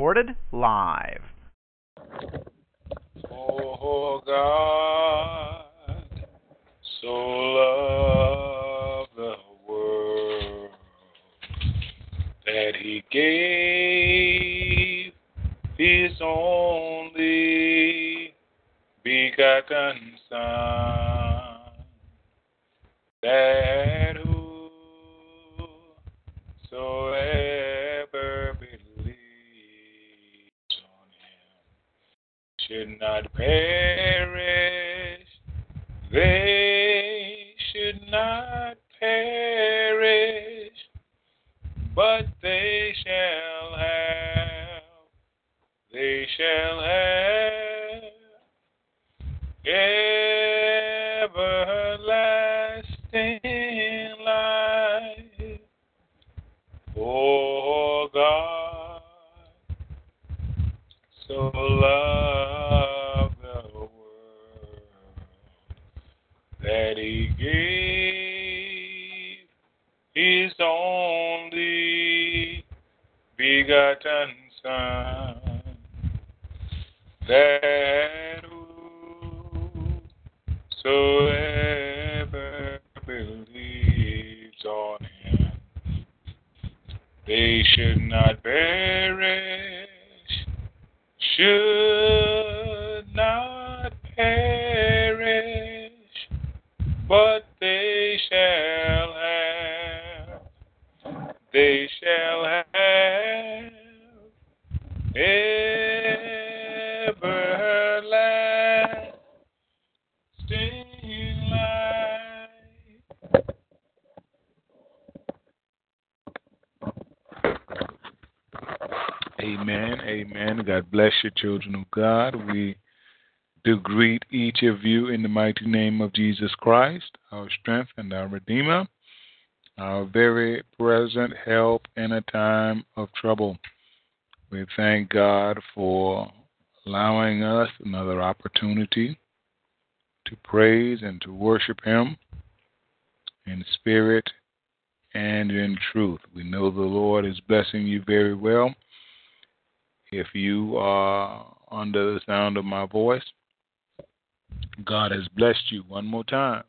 Recorded live. Oh God, shall have. Everlasting life. Oh God, so loved the world that He gave His only begotten Son, that whosoever believes on Him, they should not perish, should God bless you, children of God. We do greet each of you in the mighty name of Jesus Christ, our strength and our Redeemer, our very present help in a time of trouble. We thank God for allowing us another opportunity to praise and to worship Him in spirit and in truth. We know the Lord is blessing you very well. If you are under the sound of my voice, God has blessed you one more time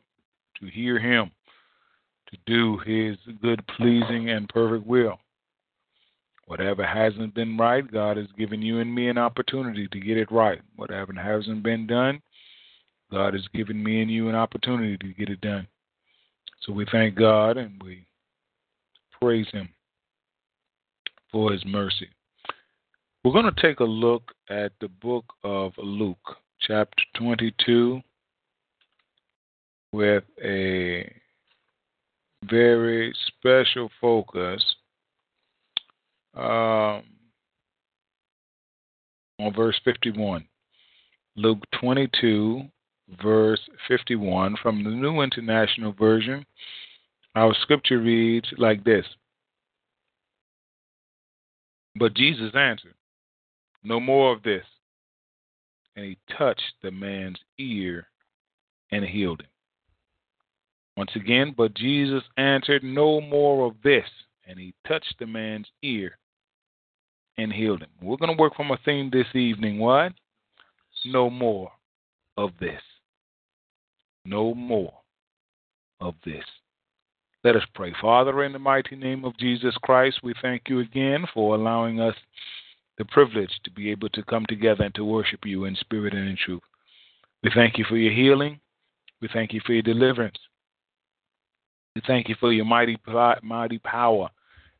to hear Him, to do His good, pleasing, and perfect will. Whatever hasn't been right, God has given you and me an opportunity to get it right. Whatever hasn't been done, God has given me and you an opportunity to get it done. So we thank God and we praise Him for His mercy. We're going to take a look at the book of Luke, chapter 22, with a very special focus um, on verse 51. Luke 22, verse 51 from the New International Version. Our scripture reads like this But Jesus answered, No more of this. And he touched the man's ear and healed him. Once again, but Jesus answered, No more of this. And he touched the man's ear and healed him. We're going to work from a theme this evening. What? No more of this. No more of this. Let us pray. Father, in the mighty name of Jesus Christ, we thank you again for allowing us the privilege to be able to come together and to worship you in spirit and in truth. We thank you for your healing. We thank you for your deliverance. We thank you for your mighty, mighty power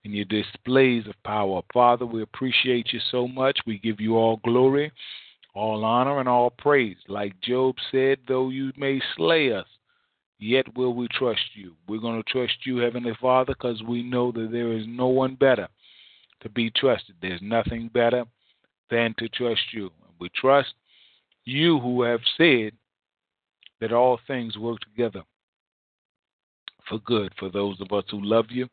and your displays of power. Father, we appreciate you so much. We give you all glory, all honor, and all praise. Like Job said, though you may slay us, yet will we trust you. We're going to trust you, Heavenly Father, because we know that there is no one better to be trusted. There's nothing better than to trust you. We trust you who have said that all things work together for good for those of us who love you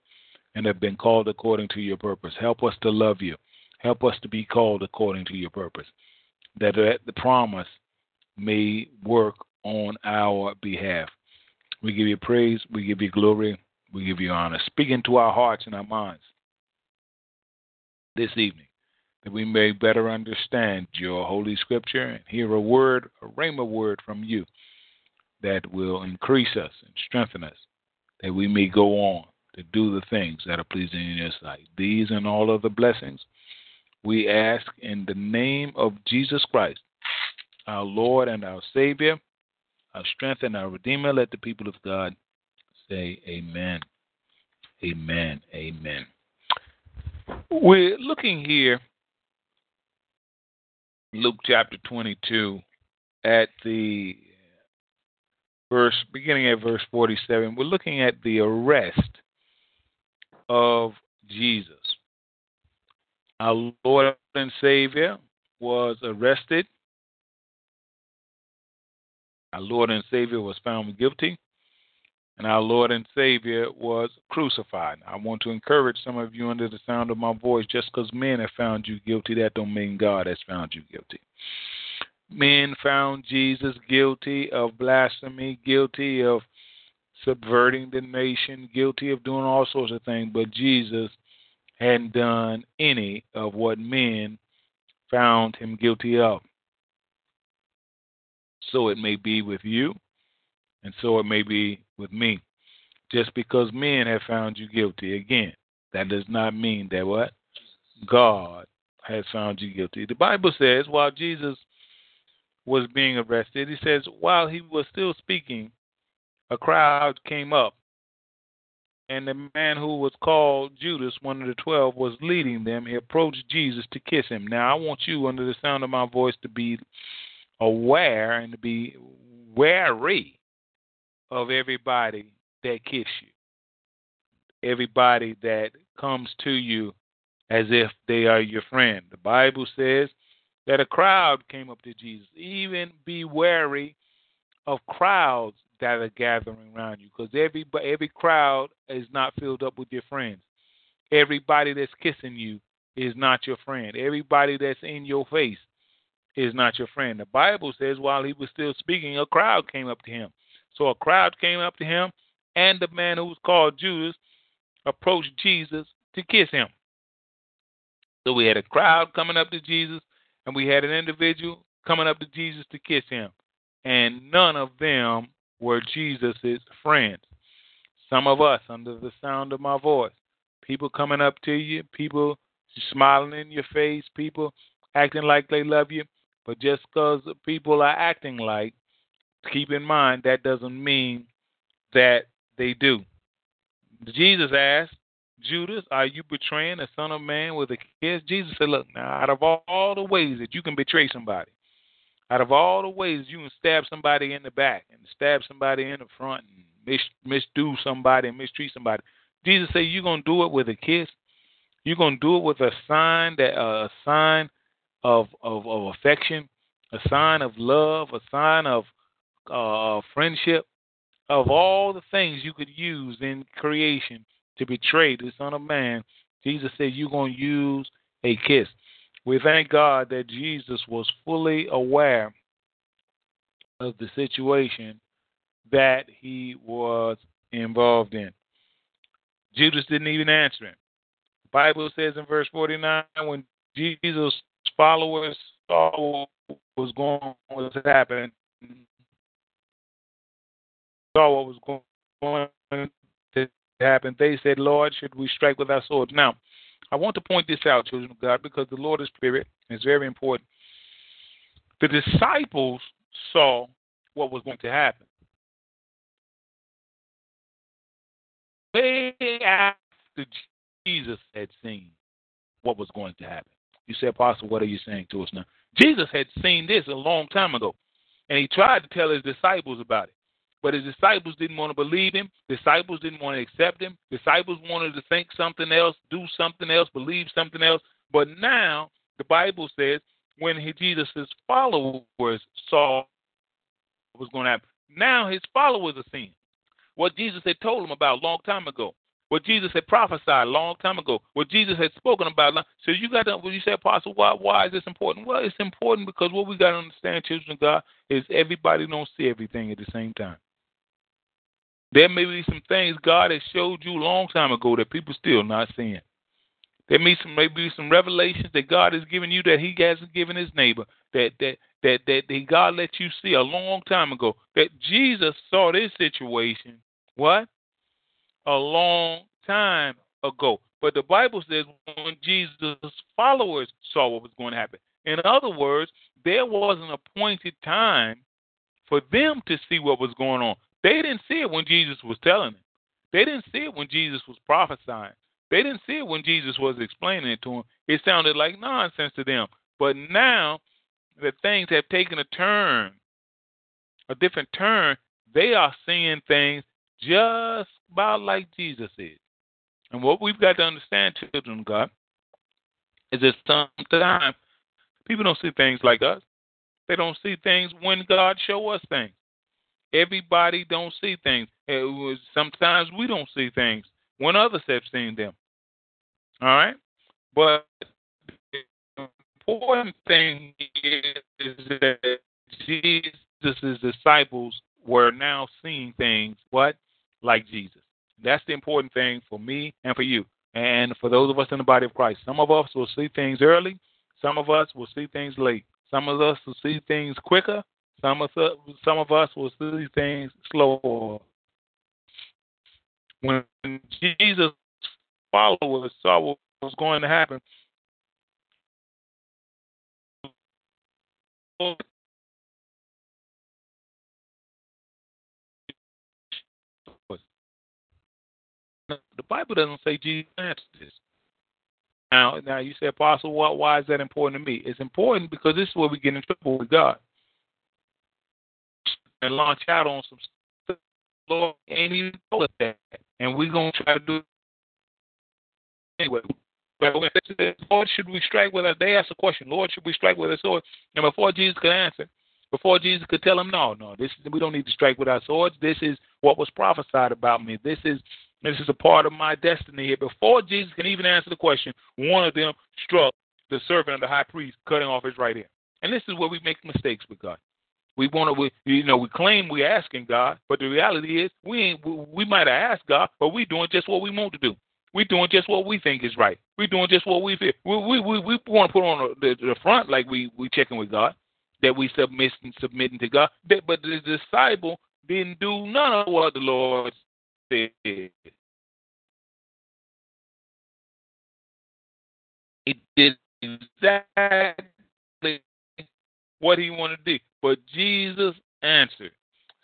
and have been called according to your purpose. Help us to love you. Help us to be called according to your purpose. That the promise may work on our behalf. We give you praise, we give you glory, we give you honor. Speak into our hearts and our minds this evening that we may better understand your holy scripture and hear a word, a rhema word from you that will increase us and strengthen us, that we may go on to do the things that are pleasing in your sight. These and all other blessings we ask in the name of Jesus Christ, our Lord and our Savior, our strength and our Redeemer. Let the people of God say, Amen. Amen. Amen. We're looking here, Luke chapter 22, at the verse, beginning at verse 47. We're looking at the arrest of Jesus. Our Lord and Savior was arrested. Our Lord and Savior was found guilty and our Lord and Savior was crucified. I want to encourage some of you under the sound of my voice, just because men have found you guilty, that don't mean God has found you guilty. Men found Jesus guilty of blasphemy, guilty of subverting the nation, guilty of doing all sorts of things, but Jesus hadn't done any of what men found him guilty of. So it may be with you, and so it may be with me. Just because men have found you guilty, again, that does not mean that what? God has found you guilty. The Bible says while Jesus was being arrested, he says, while he was still speaking, a crowd came up, and the man who was called Judas, one of the twelve, was leading them. He approached Jesus to kiss him. Now, I want you, under the sound of my voice, to be aware and to be wary of everybody that kiss you, everybody that comes to you as if they are your friend. The Bible says that a crowd came up to Jesus. Even be wary of crowds that are gathering around you because every, every crowd is not filled up with your friends. Everybody that's kissing you is not your friend. Everybody that's in your face is not your friend. The Bible says while he was still speaking, a crowd came up to him. So a crowd came up to him, and the man who was called Judas approached Jesus to kiss him. So we had a crowd coming up to Jesus, and we had an individual coming up to Jesus to kiss him. And none of them were Jesus' friends. Some of us, under the sound of my voice, people coming up to you, people smiling in your face, people acting like they love you, but just because people are acting like keep in mind that doesn't mean that they do. Jesus asked Judas, Are you betraying the Son of Man with a kiss? Jesus said, Look, now, out of all, all the ways that you can betray somebody, out of all the ways you can stab somebody in the back and stab somebody in the front and mis- misdo somebody and mistreat somebody, Jesus said, You're going to do it with a kiss? You're going to do it with a sign that uh, a sign of, of of affection, a sign of love, a sign of uh, friendship, of all the things you could use in creation to betray the Son of Man, Jesus said you're going to use a kiss. We thank God that Jesus was fully aware of the situation that he was involved in. Judas didn't even answer him. The Bible says in verse 49 when Jesus' followers saw what was going on, what to happen, saw what was going to happen, they said, Lord, should we strike with our swords? Now, I want to point this out, children of God, because the Lord is spirit. It's very important. The disciples saw what was going to happen. Way after Jesus had seen what was going to happen. You say, Apostle, what are you saying to us now? Jesus had seen this a long time ago, and he tried to tell his disciples about it. But his disciples didn't want to believe him. Disciples didn't want to accept him. Disciples wanted to think something else, do something else, believe something else. But now the Bible says when he, Jesus' followers saw what was going to happen, now his followers are seeing what Jesus had told them about a long time ago what Jesus had prophesied a long time ago, what Jesus had spoken about. So you got to, when you say, Apostle, why, why is this important? Well, it's important because what we got to understand, children of God, is everybody don't see everything at the same time. There may be some things God has showed you a long time ago that people still not seeing. There may some maybe some revelations that God has given you that He hasn't given His neighbor. That that that that, that God let you see a long time ago. That Jesus saw this situation. What? a long time ago. But the Bible says when Jesus' followers saw what was going to happen. In other words, there was an appointed time for them to see what was going on. They didn't see it when Jesus was telling them. They didn't see it when Jesus was prophesying. They didn't see it when Jesus was explaining it to them. It sounded like nonsense to them. But now that things have taken a turn, a different turn, they are seeing things just about like Jesus is. And what we've got to understand, children of God, is that sometimes people don't see things like us. They don't see things when God show us things. Everybody don't see things. Eh, Was, Sometimes we don't see things when others have seen them. All right? But the important thing is that Jesus' disciples were now seeing things, what? like Jesus. That's the important thing for me and for you. And for those of us in the body of Christ, some of us will see things early, some of us will see things late. Some of us will see things quicker, some of some of us will see things slower. When Jesus' followers saw what was going to happen, The Bible doesn't say Jesus answered this. Now, now you say, Apostle, why is that important to me? It's important because this is where we get in trouble with God and launch out on some stuff. Lord ain't even told us that, and we're gonna try to do it anyway. But when Lord, should we strike with us? They asked the question, Lord, should we strike with our sword? And before Jesus could answer, before Jesus could tell them, no, no, this we don't need to strike with our swords. This is what was prophesied about me. This is this is a part of my destiny here. Before Jesus can even answer the question, one of them struck the servant of the high priest, cutting off his right ear. And this is where we make mistakes with God. We want to, we, you know, we claim we're asking God, but the reality is we ain't. We, might have asked God, but we're doing just what we want to do. We're doing just what we think is right. We're doing just what we feel. We we we, we want to put on the, the front like we we checking with God, that we submitting submitting to God. But the disciple didn't do none of what the Lord said. He did exactly what he wanted to do. But Jesus answered.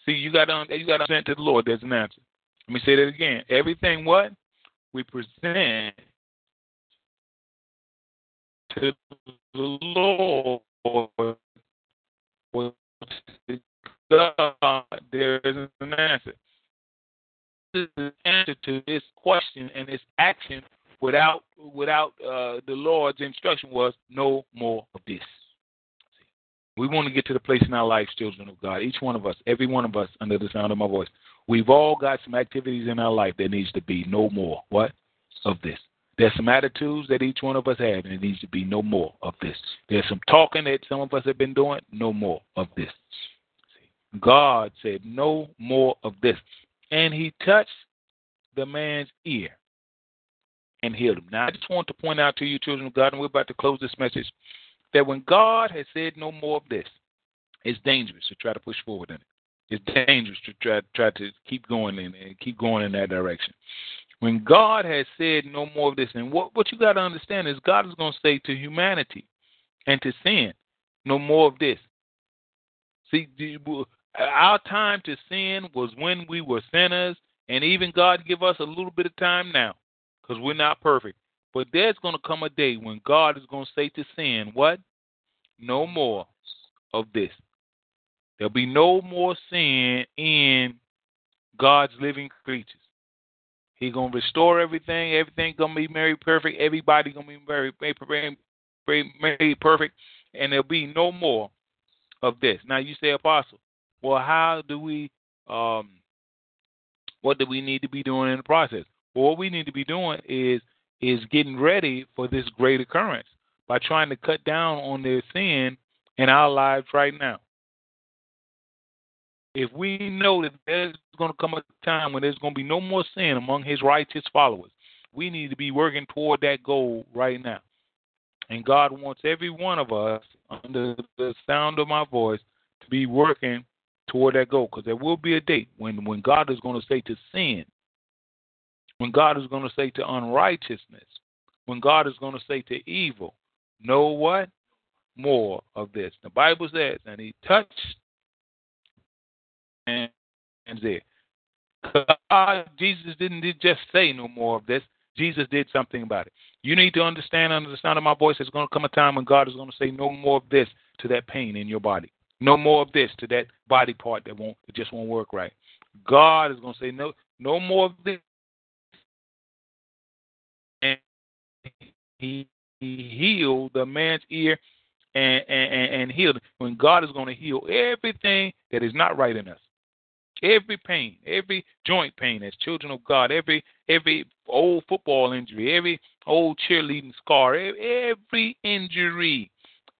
See, you got to you got to present to the Lord. There's an answer. Let me say that again. Everything what we present to the Lord, God, there is an answer the answer to this question and this action without without uh, the Lord's instruction was no more of this. We want to get to the place in our lives, children of God. Each one of us, every one of us, under the sound of my voice, we've all got some activities in our life that needs to be no more. What of this? There's some attitudes that each one of us have, and it needs to be no more of this. There's some talking that some of us have been doing, no more of this. God said, no more of this and he touched the man's ear and healed him. Now, I just want to point out to you, children of God, and we're about to close this message, that when God has said no more of this, it's dangerous to try to push forward in it. It's dangerous to try try to keep going in and keep going in that direction. When God has said no more of this, and what what you got to understand is God is going to say to humanity and to sin, no more of this. See, our time to sin was when we were sinners, and even God give us a little bit of time now, because we're not perfect. But there's going to come a day when God is going to say to sin, "What? No more of this. There'll be no more sin in God's living creatures. He's gonna restore everything. Everything gonna be made perfect. Everybody gonna be very, made perfect, and there'll be no more of this. Now you say, Apostle, well, how do we? Um, what do we need to be doing in the process? Well, what we need to be doing is is getting ready for this great occurrence by trying to cut down on their sin in our lives right now. If we know that there's going to come a time when there's going to be no more sin among his righteous followers, we need to be working toward that goal right now. And God wants every one of us, under the sound of my voice, to be working toward that goal. Because there will be a date when, when God is going to say to sin, when God is going to say to unrighteousness, when God is going to say to evil, know what? More of this. The Bible says, and he touched and there. God, Jesus didn't just say no more of this. Jesus did something about it. You need to understand under the sound of my voice, there's going to come a time when God is going to say no more of this to that pain in your body. No more of this to that body part that won't that just won't work right. God is going to say no no more of this. He, he healed the man's ear and, and, and healed. When God is going to heal everything that is not right in us. Every pain, every joint pain as children of God, every every old football injury, every old cheerleading scar, every injury,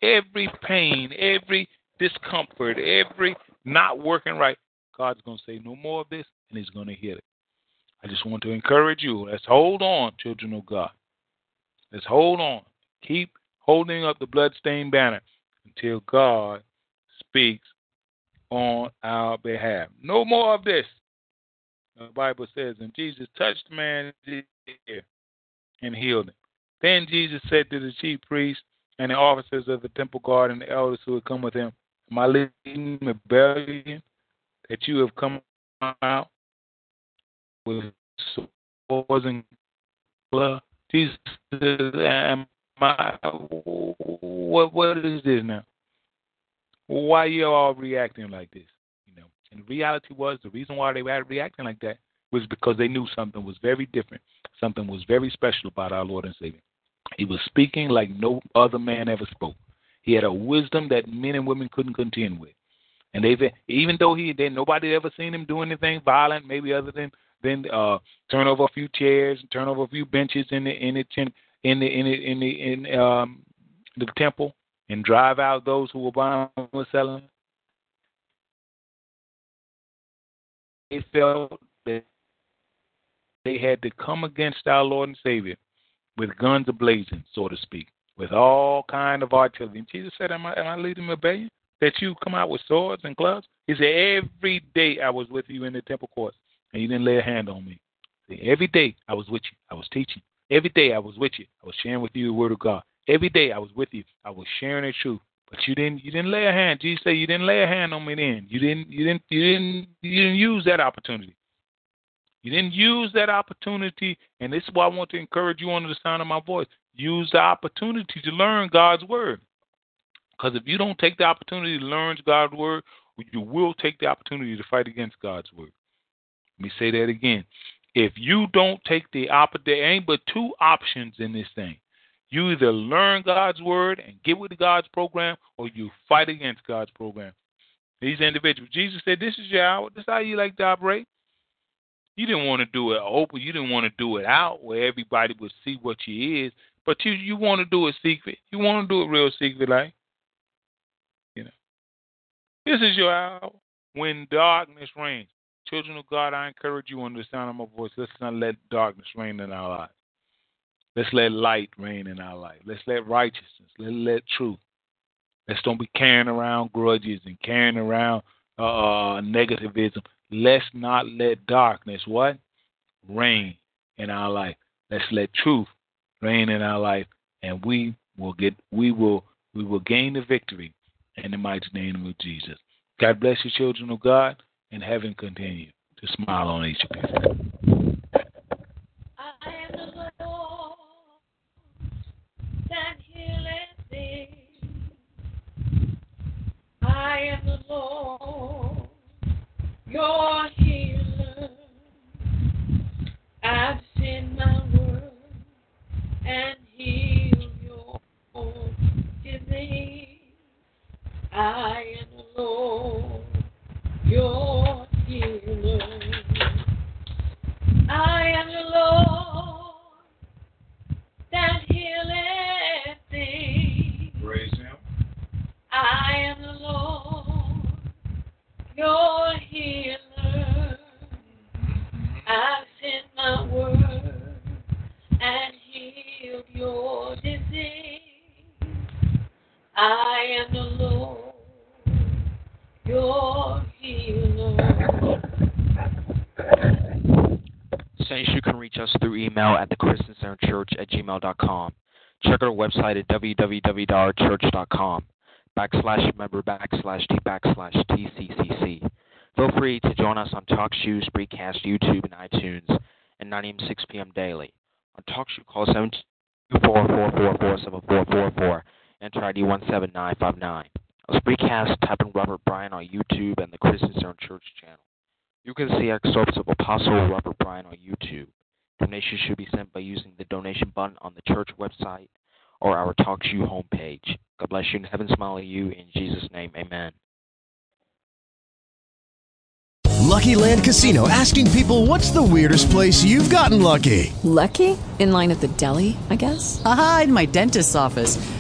every pain, every discomfort, every not working right, God's going to say no more of this and He's going to heal it. I just want to encourage you. Let's hold on, children of God. Let's hold on. Keep holding up the bloodstained banner until God speaks on our behalf. No more of this. The Bible says, and Jesus touched the and healed him. Then Jesus said to the chief priests and the officers of the temple guard and the elders who had come with him, Am I leading rebellion that you have come out with swords and blood? Jesus am I, what, what is this now? why are you all reacting like this? You know, and the reality was the reason why they were reacting like that was because they knew something was very different, something was very special about our Lord and Savior. He was speaking like no other man ever spoke. He had a wisdom that men and women couldn't contend with. And they've even though he then nobody ever seen him do anything violent, maybe other than than uh, turn over a few chairs, and turn over a few benches in the in the in the in the in the in um, the temple and drive out those who were buying and selling. They felt that they had to come against our Lord and Savior with guns ablazing, so to speak, with all kind of artillery. And Jesus said, "Am I, am I leading rebellion? That you come out with swords and clubs?" He said, "Every day I was with you in the temple courts, and you didn't lay a hand on me. Every day I was with you. I was teaching. Every day I was with you. I was sharing with you the word of God. Every day I was with you. I was sharing the truth. But you didn't you didn't lay a hand. Jesus said you didn't lay a hand on me then. You didn't you didn't you didn't you didn't use that opportunity. You didn't use that opportunity, and this is why I want to encourage you under the sound of my voice. Use the opportunity to learn God's word. Because if you don't take the opportunity to learn God's word, you will take the opportunity to fight against God's word. Let me say that again. If you don't take the opportunity, there ain't but two options in this thing. You either learn God's word and get with God's program, or you fight against God's program. These individuals, Jesus said, "This is your hour. This is how you like to operate." You didn't want to do it open. You didn't want to do it out where everybody would see what you is. But you you want to do it secret. You want to do it real secret, like you know. This is your hour when darkness reigns. Children of God, I encourage you under the sound of my voice. Let's not let darkness reign in our lives. Let's let light reign in our life. Let's let righteousness. Let's let truth. Let's don't be carrying around grudges and carrying around uh, negativism. Let's not let darkness what reign in our life. Let's let truth reign in our life, and we will get. We will. We will gain the victory in the mighty name of Jesus. God bless you, children of God, and heaven continue to smile on each of you. I am the Lord, your I am the Lord, your healer. Saints, you can reach us through email at thechristiancenterchurch at gmail.com. Check our website at www.church.com backslash member backslash t backslash tccc. Feel free to join us on TalkShoe, Spreecast, YouTube, and iTunes at 9 a.m. 6 p.m. daily. On TalkShoe, call 724 enter ID 17959. On Spreecast, type in Robert Bryan on YouTube and the Christian Center Church channel. You can see excerpts of Apostle Robert Bryan on YouTube. Donations should be sent by using the donation button on the church website or our TalkShoe homepage. God bless you and heaven smile on you. In Jesus' name, amen. Lucky Land Casino asking people what's the weirdest place you've gotten lucky? Lucky? In line at the deli, I guess? Aha, in my dentist's office.